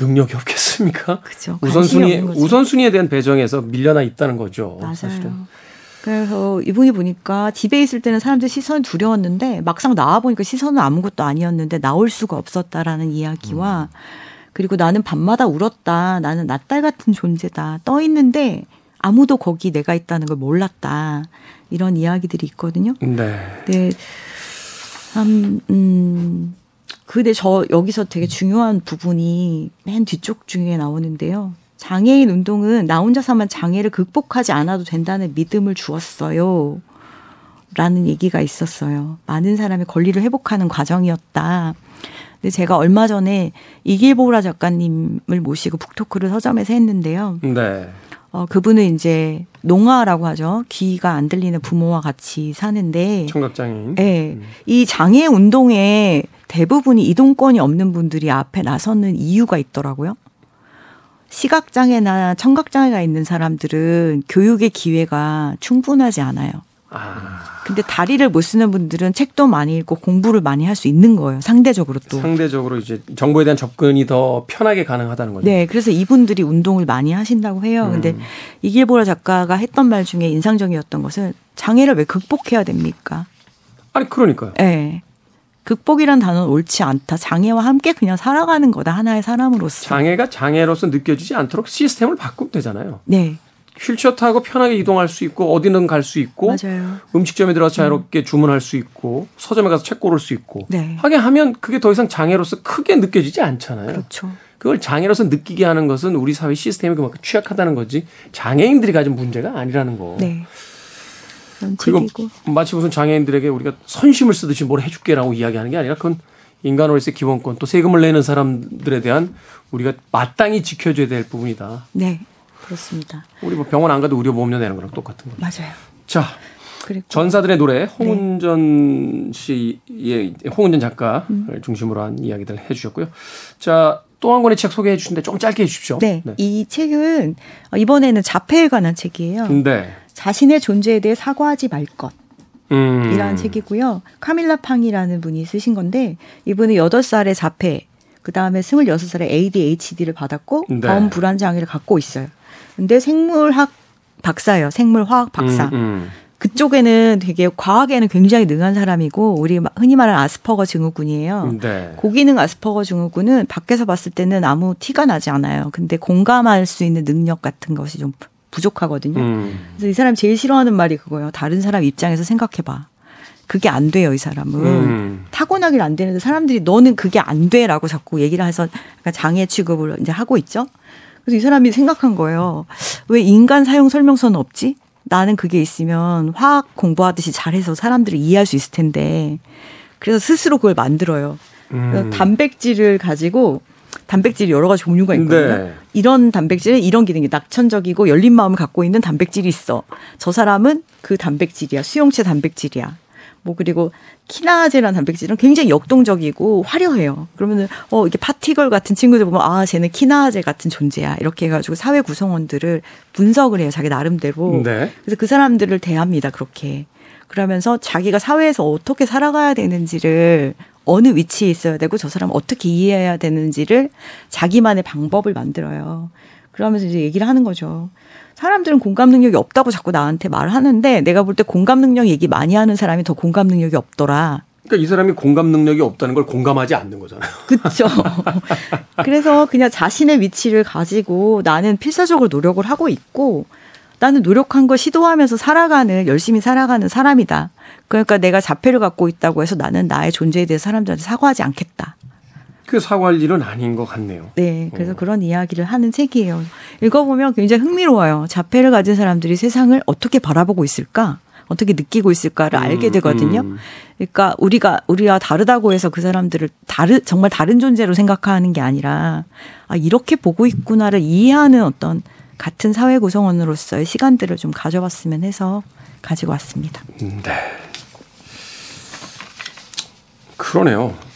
능력이 없겠습니까? 그죠. 우선순위. 우선순위에 대한 배정에서 밀려나 있다는 거죠. 맞아요. 사실은. 그래서 이분이 보니까 집에 있을 때는 사람들 시선 두려웠는데 막상 나와 보니까 시선은 아무것도 아니었는데 나올 수가 없었다라는 이야기와 그리고 나는 밤마다 울었다. 나는 나딸 같은 존재다. 떠 있는데 아무도 거기 내가 있다는 걸 몰랐다. 이런 이야기들이 있거든요. 네. 네. 참, 음, 근데 저 여기서 되게 중요한 부분이 맨 뒤쪽 중에 나오는데요. 장애인 운동은 나 혼자서만 장애를 극복하지 않아도 된다는 믿음을 주었어요. 라는 얘기가 있었어요. 많은 사람의 권리를 회복하는 과정이었다. 근데 제가 얼마 전에 이길보라 작가님을 모시고 북토크를 서점에서 했는데요. 네. 어, 그분은 이제 농아라고 하죠. 귀가 안 들리는 부모와 같이 사는데 청각장애인. 네. 이 장애 운동에 대부분이 이동권이 없는 분들이 앞에 나서는 이유가 있더라고요. 시각장애나 청각장애가 있는 사람들은 교육의 기회가 충분하지 않아요. 아, 근데 다리를 못 쓰는 분들은 책도 많이 읽고 공부를 많이 할 수 있는 거예요. 상대적으로 또. 상대적으로 이제 정보에 대한 접근이 더 편하게 가능하다는 거죠. 네, 그래서 이분들이 운동을 많이 하신다고 해요. 근데 음. 이길보라 작가가 했던 말 중에 인상적이었던 것은 장애를 왜 극복해야 됩니까? 아니 그러니까요. 예. 극복이란 단어는 옳지 않다. 장애와 함께 그냥 살아가는 거다. 하나의 사람으로서. 장애가 장애로서 느껴지지 않도록 시스템을 바꾸면 되잖아요. 네, 휠체어 타고 편하게 이동할 수 있고 어디든 갈 수 있고 맞아요. 음식점에 들어가서 자유롭게 주문할 수 있고 서점에 가서 책 고를 수 있고 네. 하게 하면 그게 더 이상 장애로서 크게 느껴지지 않잖아요. 그렇죠. 그걸 장애로서 느끼게 하는 것은 우리 사회 시스템이 그만큼 취약하다는 거지 장애인들이 가진 문제가 아니라는 거. 네. 그리고. 마치 무슨 장애인들에게 우리가 선심을 쓰듯이 뭘 해줄게라고 이야기하는 게 아니라 그건 인간으로서의 기본권 또 세금을 내는 사람들에 대한 우리가 마땅히 지켜줘야 될 부분이다. 네, 그렇습니다. 우리 뭐 병원 안 가도 의료 보험료 내는 거랑 똑같은 거죠. 맞아요. 자, 그리고 전사들의 노래 홍은전 씨의 홍은전 작가를 음. 중심으로 한 이야기들 해주셨고요. 자, 또 한 권의 책 소개해 주신데 조금 짧게 해주십시오. 네, 이 책은 이번에는 자폐에 관한 책이에요. 네. 자신의 존재에 대해 사과하지 말 것. 음. 이라는 책이고요. 카밀라 팡이라는 분이 쓰신 건데 이분은 8살의 자폐, 그다음에 26살에 ADHD를 받았고 네. 범 불안 장애를 갖고 있어요. 근데 생물학 박사예요. 생물화학 박사. 음, 음. 그쪽에는 되게 과학에는 굉장히 능한 사람이고 우리 흔히 말하는 아스퍼거 증후군이에요. 네. 고기능 아스퍼거 증후군은 밖에서 봤을 때는 아무 티가 나지 않아요. 근데 공감할 수 있는 능력 같은 것이 좀 부족하거든요. 음. 그래서 이 사람이 제일 싫어하는 말이 그거예요. 다른 사람 입장에서 생각해봐. 그게 안 돼요, 이 사람은. 음. 타고나길 안 되는데 사람들이 너는 그게 안 돼라고 자꾸 얘기를 해서 장애 취급을 이제 하고 있죠. 그래서 이 사람이 생각한 거예요. 왜 인간 사용 설명서는 없지? 나는 그게 있으면 화학 공부하듯이 잘해서 사람들을 이해할 수 있을 텐데. 그래서 스스로 그걸 만들어요. 음. 단백질을 가지고 단백질이 여러 가지 종류가 있거든요. 네. 이런 단백질은 이런 기능이 낙천적이고 열린 마음을 갖고 있는 단백질이 있어. 저 사람은 그 단백질이야. 수용체 단백질이야. 뭐 그리고 키나제라는 단백질은 굉장히 역동적이고 화려해요. 그러면은 어 이게 파티걸 같은 친구들 보면 아 쟤는 키나제 같은 존재야. 이렇게 해가지고 사회 구성원들을 분석을 해요. 자기 나름대로. 네. 그래서 그 사람들을 대합니다. 그렇게. 그러면서 자기가 사회에서 어떻게 살아가야 되는지를 어느 위치에 있어야 되고 저 사람을 어떻게 이해해야 되는지를 자기만의 방법을 만들어요. 그러면서 이제 얘기를 하는 거죠. 사람들은 공감 능력이 없다고 자꾸 나한테 말을 하는데 내가 볼 때 공감 능력 얘기 많이 하는 사람이 더 공감 능력이 없더라. 그러니까 이 사람이 공감 능력이 없다는 걸 공감하지 않는 거잖아요. 그렇죠. 그래서 그냥 자신의 위치를 가지고 나는 필사적으로 노력을 하고 있고 나는 노력한 걸 시도하면서 살아가는 열심히 살아가는 사람이다. 그러니까 내가 자폐를 갖고 있다고 해서 나는 나의 존재에 대해 서 사람들한테 사과하지 않겠다. 그 사과할 일은 아닌 것 같네요. 네, 그래서 어. 그런 이야기를 하는 책이에요. 읽어보면 굉장히 흥미로워요. 자폐를 가진 사람들이 세상을 어떻게 바라보고 있을까? 어떻게 느끼고 있을까를 알게 되거든요. 음. 그러니까 우리가 우리와 다르다고 해서 그 사람들을 다르 정말 다른 존재로 생각하는 게 아니라 아 이렇게 보고 있구나를 이해하는 어떤 같은 사회 구성원으로서의 시간들을 좀 가져봤으면 해서 가지고 왔습니다. 네. 그러네요.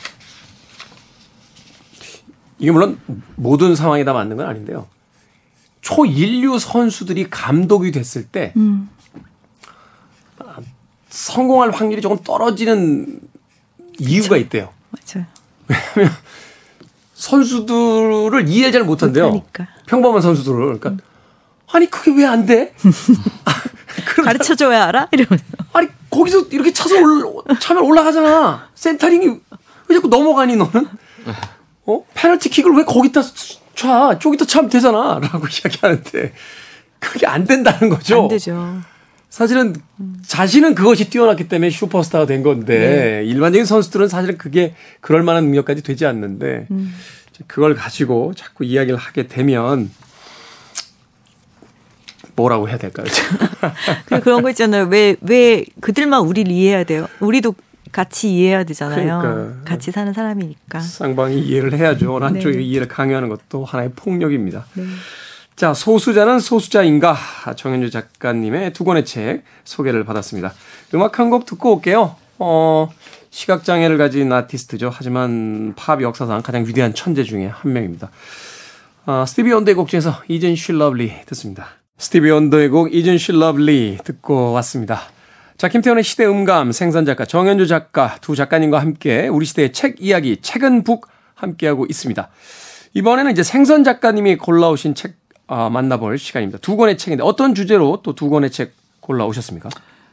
이게 물론 모든 상황이 다 맞는 건 아닌데요. 초인류 선수들이 감독이 됐을 때 음. 성공할 확률이 조금 떨어지는 이유가 있대요. 맞아요. 선수들을 이해 잘 못한대요. 못하니까. 평범한 선수들을. 그러니까 아니 그게 왜 안 돼? 그러다- 가르쳐 줘야 알아? 이러면서. 아니 거기서 이렇게 차서 올 차면 올라가잖아. 센터링이 왜 자꾸 넘어가니 너는? 어? 페널티킥을 왜 거기다 차? 저기다 차면 되잖아.라고 이야기하는데 그게 안 된다는 거죠. 안 되죠. 사실은 자신은 그것이 뛰어났기 때문에 슈퍼스타가 된 건데 일반적인 선수들은 사실은 그게 그럴 만한 능력까지 되지 않는데 그걸 가지고 자꾸 이야기를 하게 되면 뭐라고 해야 될까요? 그 그런 거 있잖아요. 왜, 왜 그들만 우리를 이해해야 돼요? 우리도 같이 이해해야 되잖아요. 그러니까. 같이 사는 사람이니까. 쌍방이 이해를 해야죠. 한쪽에 네. 이해를 강요하는 것도 하나의 폭력입니다. 자, 소수자는 소수자인가? 정현주 작가님의 두 권의 책 소개를 받았습니다. 음악 한 곡 듣고 올게요. 어, 시각장애를 가진 아티스트죠. 하지만 팝 역사상 가장 위대한 천재 중에 한 명입니다. 아, 스티비 원더의 곡 중에서 Isn't She Lovely 듣습니다. 스티비 원더의 곡 Isn't She Lovely 듣고 왔습니다. 자, 김태훈의 시대 음감 생선 작가 정현주 작가 두 작가님과 함께 우리 시대의 책 이야기 책은 북 함께하고 있습니다. 이번에는 이제 생선 작가님이 골라오신 책 아, 만나볼 시간입니다. 두 권의 책인데 어떤 주제로 또 두 권의 책 골라오셨습니까?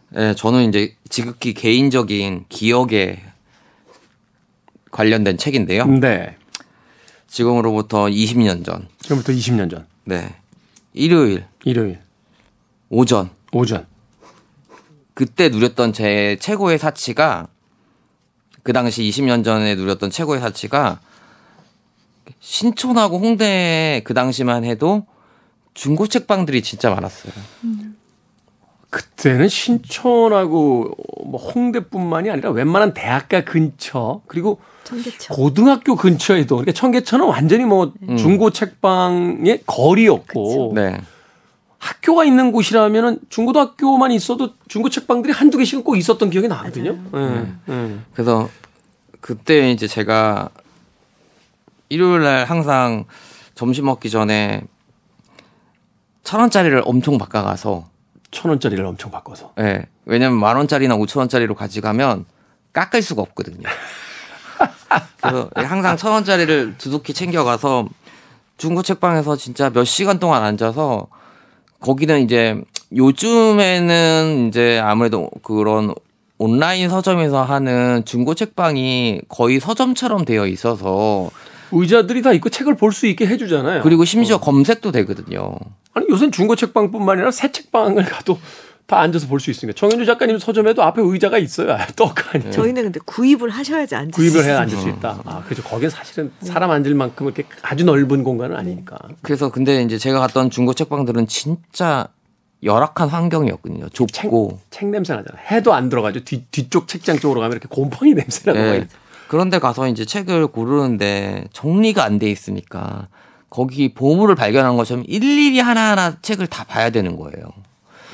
네, 저는 이제 지극히 개인적인 기억에 관련된 책인데요. 네. 지금으로부터 20년 전, 지금부터 20년 전 네. 일요일 일요일 오전 오전 그때 누렸던 제 최고의 사치가 그 당시 20년 전에 누렸던 최고의 사치가 신촌하고 홍대 그 당시만 해도 중고 책방들이 진짜 많았어요. 그때는 신촌하고 뭐 홍대뿐만이 아니라 웬만한 대학가 근처 그리고 청계천. 고등학교 근처에도 그러니까 청계천은 완전히 뭐 중고 책방의 거리였고 네. 학교가 있는 곳이라면은 중고등학교만 있어도 중고 책방들이 한두 개씩은 꼭 있었던 기억이 나거든요. 예, 예. 그래서 그때 이제 제가 일요일 날 항상 점심 먹기 전에 천 원짜리를 엄청 바꿔가서 천 원짜리를 엄청 바꿔서. 예. 왜냐면 만 원짜리나 오천 원짜리로 가져가면 깎을 수가 없거든요. 그래서 항상 천 원짜리를 두둑히 챙겨가서 중고 책방에서 진짜 몇 시간 동안 앉아서 거기는 이제 요즘에는 이제 아무래도 그런 온라인 서점에서 하는 중고 책방이 거의 서점처럼 되어 있어서 의자들이 다 있고 책을 볼 수 있게 해주잖아요. 그리고 심지어 검색도 되거든요. 아니 요새는 중고 책방뿐만 아니라 새 책방을 가도 다 앉아서 볼 수 있으니까 정현주 작가님 서점에도 앞에 의자가 있어요. 떡하니 저희는 근데 구입을 하셔야지 앉을 수 구입을 해야 있어요. 앉을 수 있다. 아 그렇죠. 거기는 사실은 사람 앉을 만큼 이렇게 아주 넓은 공간은 아니니까. 그래서 근데 이제 제가 갔던 중고 책방들은 진짜 열악한 환경이었거든요. 좁고. 책 냄새 나잖아. 해도 안 들어가죠. 뒤 뒤쪽 책장 쪽으로 가면 이렇게 곰팡이 냄새 막 예. 이렇게. 그런데 가서 이제 책을 고르는데 정리가 안 돼 있으니까 거기 보물을 발견한 것처럼 일일이 하나하나 책을 다 봐야 되는 거예요.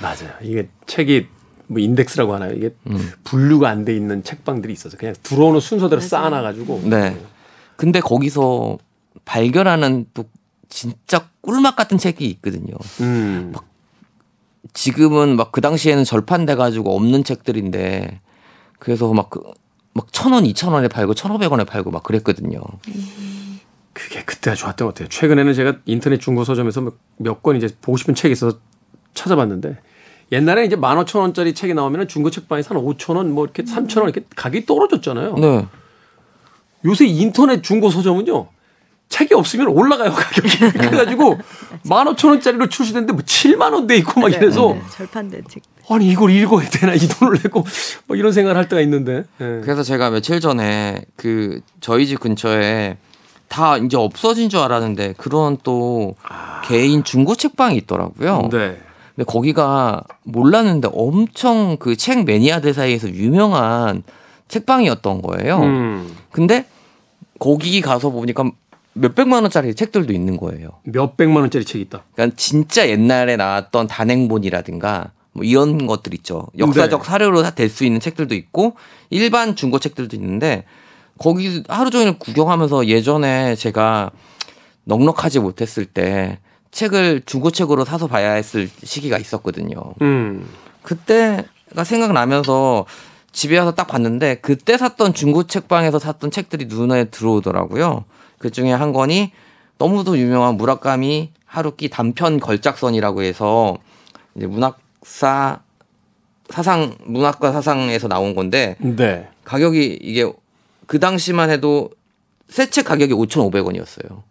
맞아요. 이게 책이 뭐 인덱스라고 하나요? 이게 분류가 안 돼 있는 책방들이 있어서 그냥 들어오는 순서대로 쌓아놔가지고. 네. 근데 거기서 발견하는 또 진짜 꿀맛 같은 책이 있거든요. 음. 지금은 막 그 당시에는 절판돼 가지고 없는 책들인데 그래서 막 그, 막천 원, 이천 원에 팔고 천오백 원에 팔고 막 그랬거든요. 그게 그때가 좋았던 것 같아요. 최근에는 제가 인터넷 중고 서점에서 몇 권 이제 보고 싶은 책이 있어서 찾아봤는데 옛날에 이제 만 오천 원짜리 책이 나오면 중고 책방에서 한 오천 원, 뭐 이렇게 삼천 원 이렇게 가격이 떨어졌잖아요. 네. 요새 인터넷 중고 서점은요. 책이 없으면 올라가요 가격이 그래가지고 만 오천 원짜리로 출시됐는데 뭐 7만 원돼 있고 막 이래서 네, 절판된 책. 아니 이걸 읽어야 되나 이 돈을 내고 뭐 이런 생각을 할 때가 있는데 예. 그래서 제가 며칠 전에 그 저희 집 근처에 다 이제 없어진 줄 알았는데 그런 또 개인 중고 책방이 있더라고요. 네. 근데 거기가 몰랐는데 엄청 그 책 매니아들 사이에서 유명한 책방이었던 거예요. 음. 근데 거기 가서 보니까 몇백만 원짜리 책들도 있는 거예요. 몇 백만 원짜리 책 있다. 그러니까 진짜 옛날에 나왔던 단행본이라든가 뭐 이런 것들 있죠. 역사적 네. 사료로 될 수 있는 책들도 있고 일반 중고 책들도 있는데 거기 하루 종일 구경하면서 예전에 제가 넉넉하지 못했을 때 책을 중고책으로 사서 봐야 했을 시기가 있었거든요. 음. 그때가 생각나면서 집에 와서 딱 봤는데 그때 샀던 중고 책방에서 샀던 책들이 눈에 들어오더라고요. 그 중에 한 권이 너무도 유명한 무라카미 하루키 단편 걸작선이라고 해서 이제 문학사 사상 문학과 사상에서 나온 건데 네. 가격이 이게 그 당시만 해도 새 책 가격이 5,500원이었어요.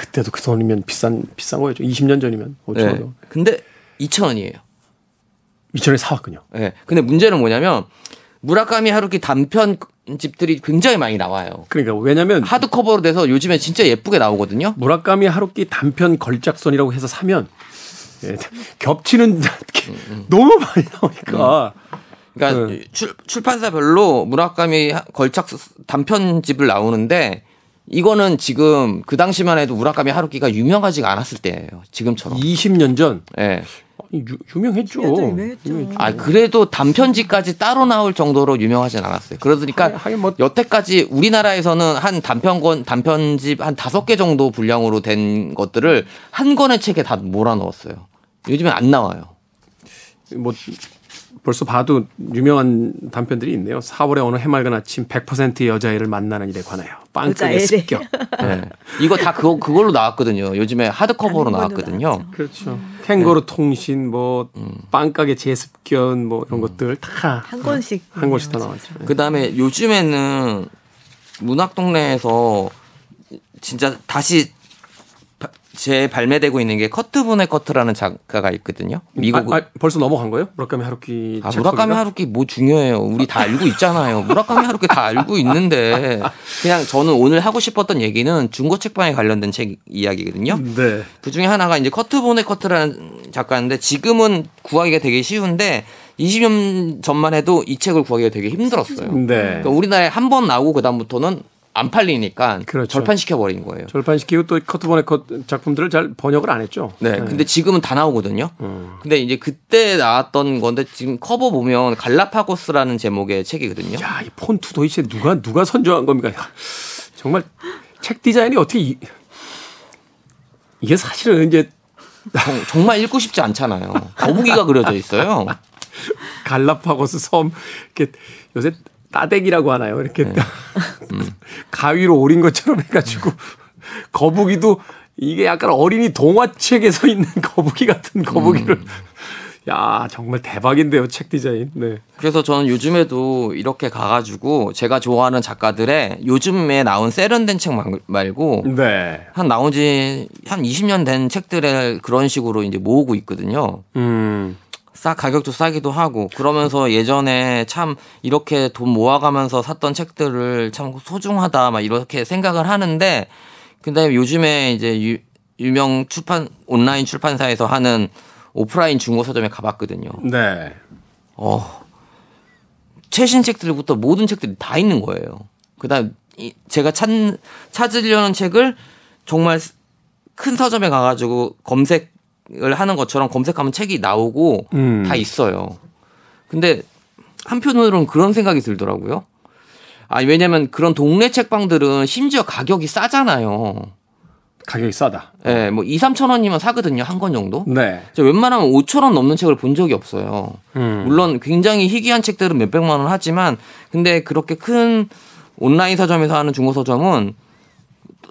그때도 그 돈이면 비싼 비싼 거였죠. 20년 전이면 5천 네. 원. 근데 2,000원이에요. 2천에 사왔군요. 예. 근데 문제는 뭐냐면 무라카미 하루키 단편 집들이 굉장히 많이 나와요. 그러니까 왜냐면 하드커버로 돼서 요즘에 진짜 예쁘게 나오거든요. 무라카미 하루키 단편 걸작선이라고 해서 사면 예, 겹치는 게 너무 많이 나오니까 그러니까 네. 출, 출판사별로 무라카미 하- 걸작 단편집을 나오는데 이거는 지금 그 당시만 해도 무라카미 하루키가 유명하지가 않았을 때예요. 지금처럼. 20년 전 예. 유, 유명했죠. 유명했죠. 아 그래도 단편집까지 따로 나올 정도로 유명하진 않았어요. 그러니까 하긴- 하긴 뭐- 여태까지 우리나라에서는 한 단편권 단편집 한 다섯 개 정도 분량으로 된 것들을 한 권의 책에 다 몰아 넣었어요. 요즘엔 안 나와요. 뭐 벌써 봐도 유명한 단편들이 있네요. 4월의 어느 해맑은 아침 100%의 여자애를 만나는 일에 관하여 여자애래. 습격. 네. 이거 다 그거 그걸로 나왔거든요. 요즘에 하드커버로 나왔거든요. 그렇죠. 캥거루 통신 뭐 빵가게 제습견 뭐 이런 것들 다 한 권씩 한 권씩 다 나왔죠. 그 다음에 요즘에는 문학 동네에서 진짜 다시 바- 재발매되고 있는 게 커트 보네거트라는 작가가 있거든요. 미국 아, 아, 벌써 넘어간 거예요? 무라카미 하루키 아, 책 무라카미? 하루키 뭐 중요해요. 우리 다 알고 있잖아요. 무라카미 하루키 다 알고 있는데 그냥 저는 오늘 하고 싶었던 얘기는 중고 책방에 관련된 책 이야기거든요. 네. 그 중에 하나가 이제 커트 보네거트라는 작가인데 지금은 구하기가 되게 쉬운데 20년 전만 해도 이 책을 구하기가 되게 힘들었어요. 네. 그러니까 우리나라에 한 번 나오고 그다음부터는 안 팔리니까 그렇죠. 절판시켜 버린 거예요. 절판시키고 또 커트본의 컷 작품들을 잘 번역을 안 했죠. 네, 근데 지금은 다 나오거든요. 음. 근데 이제 그때 나왔던 건데 지금 커버 보면 갈라파고스라는 제목의 책이거든요. 야, 이 폰트 도대체 누가 누가 선정한 겁니까? 야, 정말 책 디자인이 어떻게 이, 이게 사실은 이제 정, 정말 읽고 싶지 않잖아요. 거북이가 그려져 있어요. 갈라파고스 섬 이렇게 요새 따대기라고 하나요? 이렇게 네. 음. 가위로 오린 것처럼 해가지고 거북이도 이게 약간 어린이 동화책에서 있는 거북이 같은 거북이를 음. 야 정말 대박인데요 책 디자인. 네. 그래서 저는 요즘에도 이렇게 가가지고 제가 좋아하는 작가들의 요즘에 나온 세련된 책 말- 말고 네. 한 나온 지한 20년 된 책들을 그런 식으로 이제 모으고 있거든요. 음. 싸 가격도 싸기도 하고 그러면서 예전에 참 이렇게 돈 모아가면서 샀던 책들을 참 소중하다 막 이렇게 생각을 하는데 근데 요즘에 이제 유, 유명 출판 온라인 출판사에서 하는 오프라인 중고 서점에 가봤거든요. 네. 어 최신 책들부터 모든 책들이 다 있는 거예요. 그다음 이 제가 찾 찾으려는 책을 정말 큰 서점에 가가지고 검색 을 하는 것처럼 검색하면 책이 나오고 음. 다 있어요. 근데 한편으로는 그런 생각이 들더라고요. 아 왜냐면 그런 동네 책방들은 심지어 가격이 싸잖아요. 가격이 싸다. 예, 뭐 2, 3천 원이면 사거든요. 한 권 정도. 네. 제가 웬만하면 5천 원 넘는 책을 본 적이 없어요. 음. 물론 굉장히 희귀한 책들은 몇백만 원 하지만 근데 그렇게 큰 온라인 서점에서 하는 중고 서점은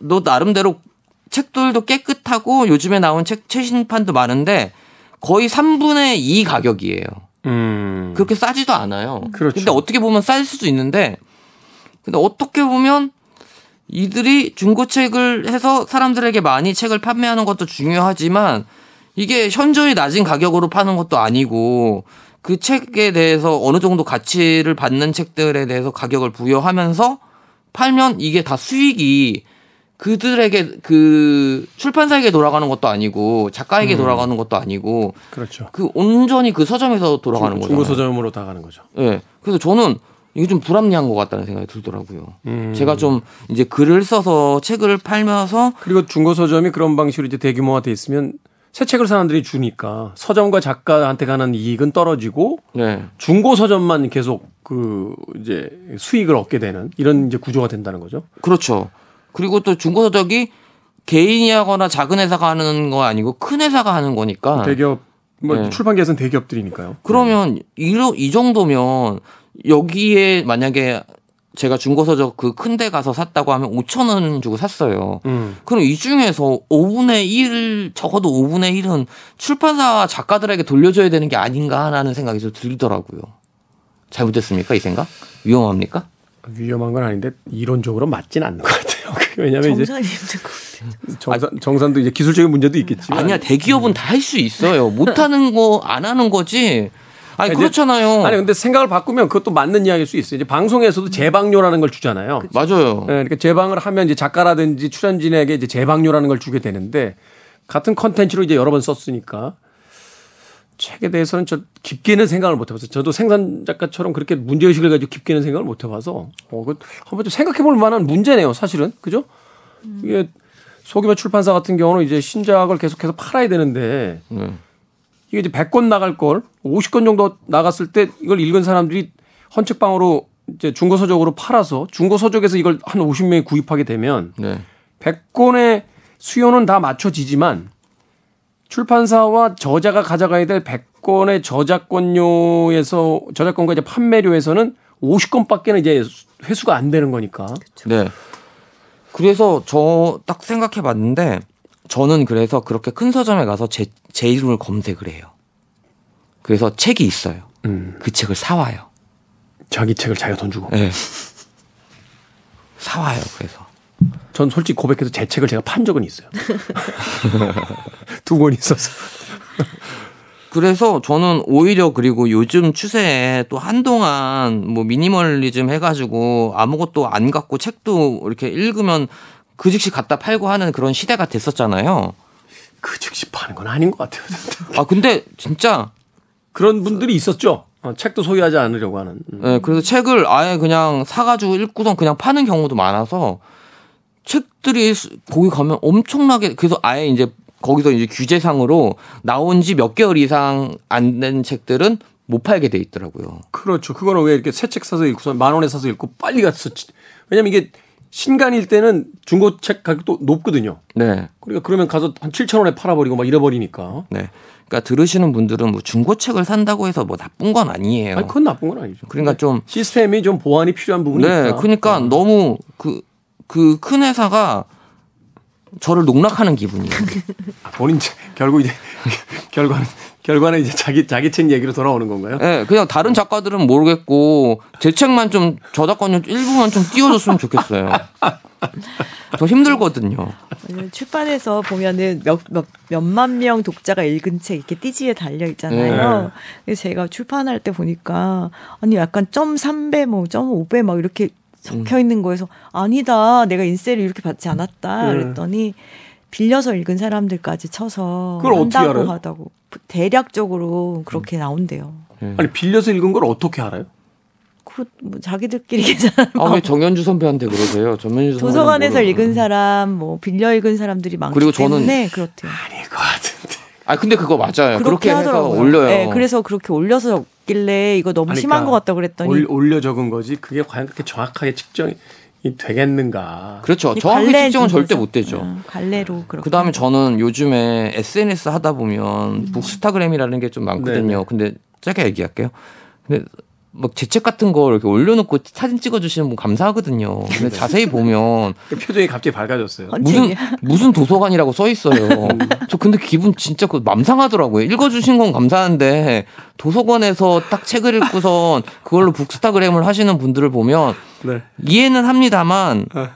너 나름대로 책들도 깨끗하고 요즘에 나온 책 최신판도 많은데 거의 3분의 2 가격이에요. 음. 그렇게 싸지도 않아요. 그렇죠. 근데 어떻게 보면 쌀 수도 있는데 근데 어떻게 보면 이들이 중고책을 해서 사람들에게 많이 책을 판매하는 것도 중요하지만 이게 현저히 낮은 가격으로 파는 것도 아니고 그 책에 대해서 어느 정도 가치를 받는 책들에 대해서 가격을 부여하면서 팔면 이게 다 수익이 그들에게 그 출판사에게 돌아가는 것도 아니고 작가에게 음. 돌아가는 것도 아니고 그렇죠. 그 온전히 그 서점에서 돌아가는 거죠. 중고 서점으로 다 가는 거죠. 예. 그래서 저는 이게 좀 불합리한 것 같다는 생각이 들더라고요. 음. 제가 좀 이제 글을 써서 책을 팔면서 그리고 중고 서점이 그런 방식으로 이제 대규모화 돼 있으면 새 책을 사람들이 주니까 서점과 작가한테 가는 이익은 떨어지고 네. 중고 서점만 계속 그 이제 수익을 얻게 되는 이런 이제 구조가 된다는 거죠. 그렇죠. 그리고 또 중고서적이 개인이 하거나 작은 회사가 하는 거 아니고 큰 회사가 하는 거니까 대기업 뭐 네. 출판계에서는 대기업들이니까요. 그러면 이러, 이 정도면 여기에 만약에 제가 중고서적 그 큰 데 가서 샀다고 하면 5천 원 주고 샀어요. 음. 그럼 이 중에서 5분의 1, 적어도 5분의 1은 출판사 작가들에게 돌려줘야 되는 게 아닌가 하는 생각이 좀 들더라고요. 잘못됐습니까? 이 생각? 위험합니까? 위험한 건 아닌데 이론적으로 맞진 않는 것 같아요. 왜냐하면 이제 정산이 힘들 것 같아요. 정산, 정산 도 이제 기술적인 문제도 있겠지만 아니야, 대기업은 다할 수 있어요. 못하는 거 안 하는 거지. 아니, 이제- 그렇잖아요. 아니 근데 생각을 바꾸면 그것도 맞는 이야기일 수 있어요. 이제 방송에서도 재방료라는 걸 주잖아요. 맞아요. 네, 그러니까 재방을 하면 이제 작가라든지 출연진에게 이제 재방료라는 걸 주게 되는데 같은 컨텐츠로 이제 여러 번 썼으니까 책에 대해서는 저 깊게는 생각을 못 해봤어요. 저도 생산 작가처럼 그렇게 문제 의식을 가지고 깊게는 생각을 못 해봐서 어, 그 한번 좀 생각해 볼 만한 문제네요. 사실은 그죠? 이게 소규모 출판사 같은 경우는 이제 신작을 계속해서 팔아야 되는데 네. 이게 이제 100권 나갈 걸 50권 정도 나갔을 때 이걸 읽은 사람들이 헌책방으로 이제 중고 서적으로 팔아서 중고 서적에서 이걸 한 50명이 구입하게 되면 네. 100권의 수요는 다 맞춰지지만 출판사와 저자가 가져가야 될 100권의 저작권료에서 저작권과 이제 판매료에서는 50권밖에는 이제 회수가 안 되는 거니까. 네. 그래서 저 딱 생각해 봤는데 저는 그래서 그렇게 큰 서점에 가서 제, 제 이름을 검색을 해요. 그래서 책이 있어요. 음. 그 책을 사와요. 자기 책을 자기가 돈 주고. 네. 사와요. 그래서. 전 솔직히 고백해서 제 책을 제가 판 적은 있어요. 두 권 있어서. 그래서 저는 오히려 그리고 요즘 추세에 또 한동안 뭐 미니멀리즘 해가지고 아무것도 안 갖고 책도 이렇게 읽으면 그 즉시 갖다 팔고 하는 그런 시대가 됐었잖아요. 그 즉시 파는 건 아닌 것 같아요. 아 근데 진짜 그런 분들이 있었죠. 어, 책도 소유하지 않으려고 하는. 음. 예, 그래서 책을 아예 그냥 사가지고 읽고선 그냥 파는 경우도 많아서 책들이 수- 거기 가면 엄청나게 그래서 아예 이제 거기서 이제 규제상으로 나온 지 몇 개월 이상 안 된 책들은 못 팔게 돼 있더라고요. 그렇죠. 그거는 왜 이렇게 새 책 사서 읽고서 만 원에 사서 읽고 빨리 치- 왜냐면 이게 신간일 때는 중고 책 가격도 높거든요. 네. 그러니까 그러면 가서 한 7천 원에 팔아버리고 막 잃어버리니까. 네. 그러니까 들으시는 분들은 뭐 중고책을 산다고 해서 뭐 나쁜 건 아니에요. 아니 그건 나쁜 건 아니죠. 그러니까 좀 시스템이 좀 보완이 필요한 부분이 네, 있다. 그러니까 너무 그 그 큰 회사가 저를 농락하는 기분이에요. 아, 본인 책- 결국 이제 결과는 결과는 이제 자기 자기 책 얘기로 돌아오는 건가요? 네, 그냥 다른 작가들은 모르겠고 제 책만 좀 저작권료 일부만 좀 띄워줬으면 좋겠어요. 저 힘들거든요. 출판에서 보면은 몇, 몇, 몇만 명 독자가 읽은 책 이렇게 띠지에 달려 있잖아요. 네. 제가 출판할 때 보니까 아니 약간 점 3배 뭐 점 5배 막 이렇게 적혀 있는 거에서 아니다. 내가 인세를 이렇게 받지 않았다. 네. 그랬더니 빌려서 읽은 사람들까지 쳐서 그걸 어떻게 한다고 알아요? 하다고 대략적으로 그렇게 나온대요. 아니 빌려서 읽은 걸 어떻게 알아요? 그 뭐 자기들끼리 계산 아왜 정현주 선배한테 그러세요? 정현주 선배 도서관에서 읽은 사람, 뭐 빌려 읽은 사람들이 많기 그리고 저는- 때문에 그렇대요. 같은데. 아 근데 그거 맞아요. 그렇게 그렇게 해서 하더라고요. 올려요. 네, 그래서 그렇게 올려서 적길래 이거 너무 아니, 심한 그러니까 것 같다 그랬더니 올, 올려 적은 거지. 그게 과연 그렇게 정확하게 측정이 되겠는가? 그렇죠. 정확히 측정은 절대. 못 되죠. 어, 갈래로 그렇게. 그 다음에 하고. 저는 요즘에 SNS 하다 보면 북스타그램이라는 게 좀 많거든요. 네네. 근데 짧게 얘기할게요. 근데 막제책 같은 거 이렇게 올려놓고 사진 찍어주시는 분 감사하거든요. 근데 자세히 보면 그 표정이 갑자기 밝아졌어요. 무슨. 무슨 도서관이라고 써 있어요. 저 근데 기분 진짜 그 맘상하더라고요. 읽어주신 건 감사한데 도서관에서 딱 책을 읽고선 그걸로 북스타그램을 하시는 분들을 보면 네. 이해는 합니다만 어.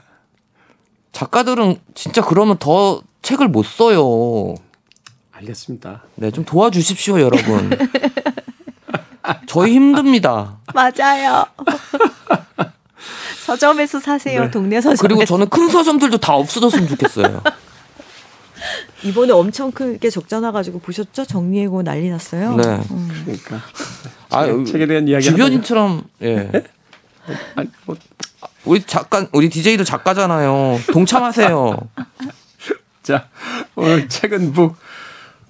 작가들은 진짜 그러면 더 책을 못 써요. 알겠습니다. 네, 좀 도와주십시오, 여러분. 저희 힘듭니다. 맞아요. 서점에서 사세요. 네. 동네 서점. 그리고 저는 큰 서점들도 다 없어졌으면 좋겠어요. 이번에 엄청 크게 적자 나가지고 보셨죠? 정리해고 난리 났어요. 네. 음. 그러니까 아, 책에- 책에 대한 이야기 주변인처럼 예. 아니, 뭐, 우리 작가 우리 DJ도 작가잖아요. 동참하세요. 자 오늘 책은 북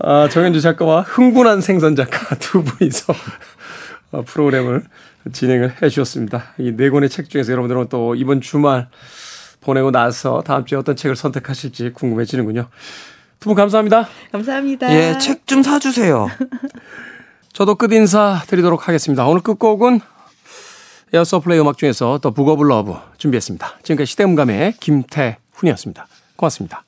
아, 정현주 작가와 흥분한 생선 작가 두 분이서 어, 프로그램을 진행을 해 주셨습니다. 이 네 권의 책 중에서 여러분들은 또 이번 주말 보내고 나서 다음 주에 어떤 책을 선택하실지 궁금해지는군요. 두 분 감사합니다. 감사합니다. 예, 책 좀 사주세요. 저도 끝 인사 드리도록 하겠습니다. 오늘 끝곡은 에어 서플라이 음악 중에서 The Book of Love 준비했습니다. 지금까지 시대음감의 김태훈이었습니다. 고맙습니다.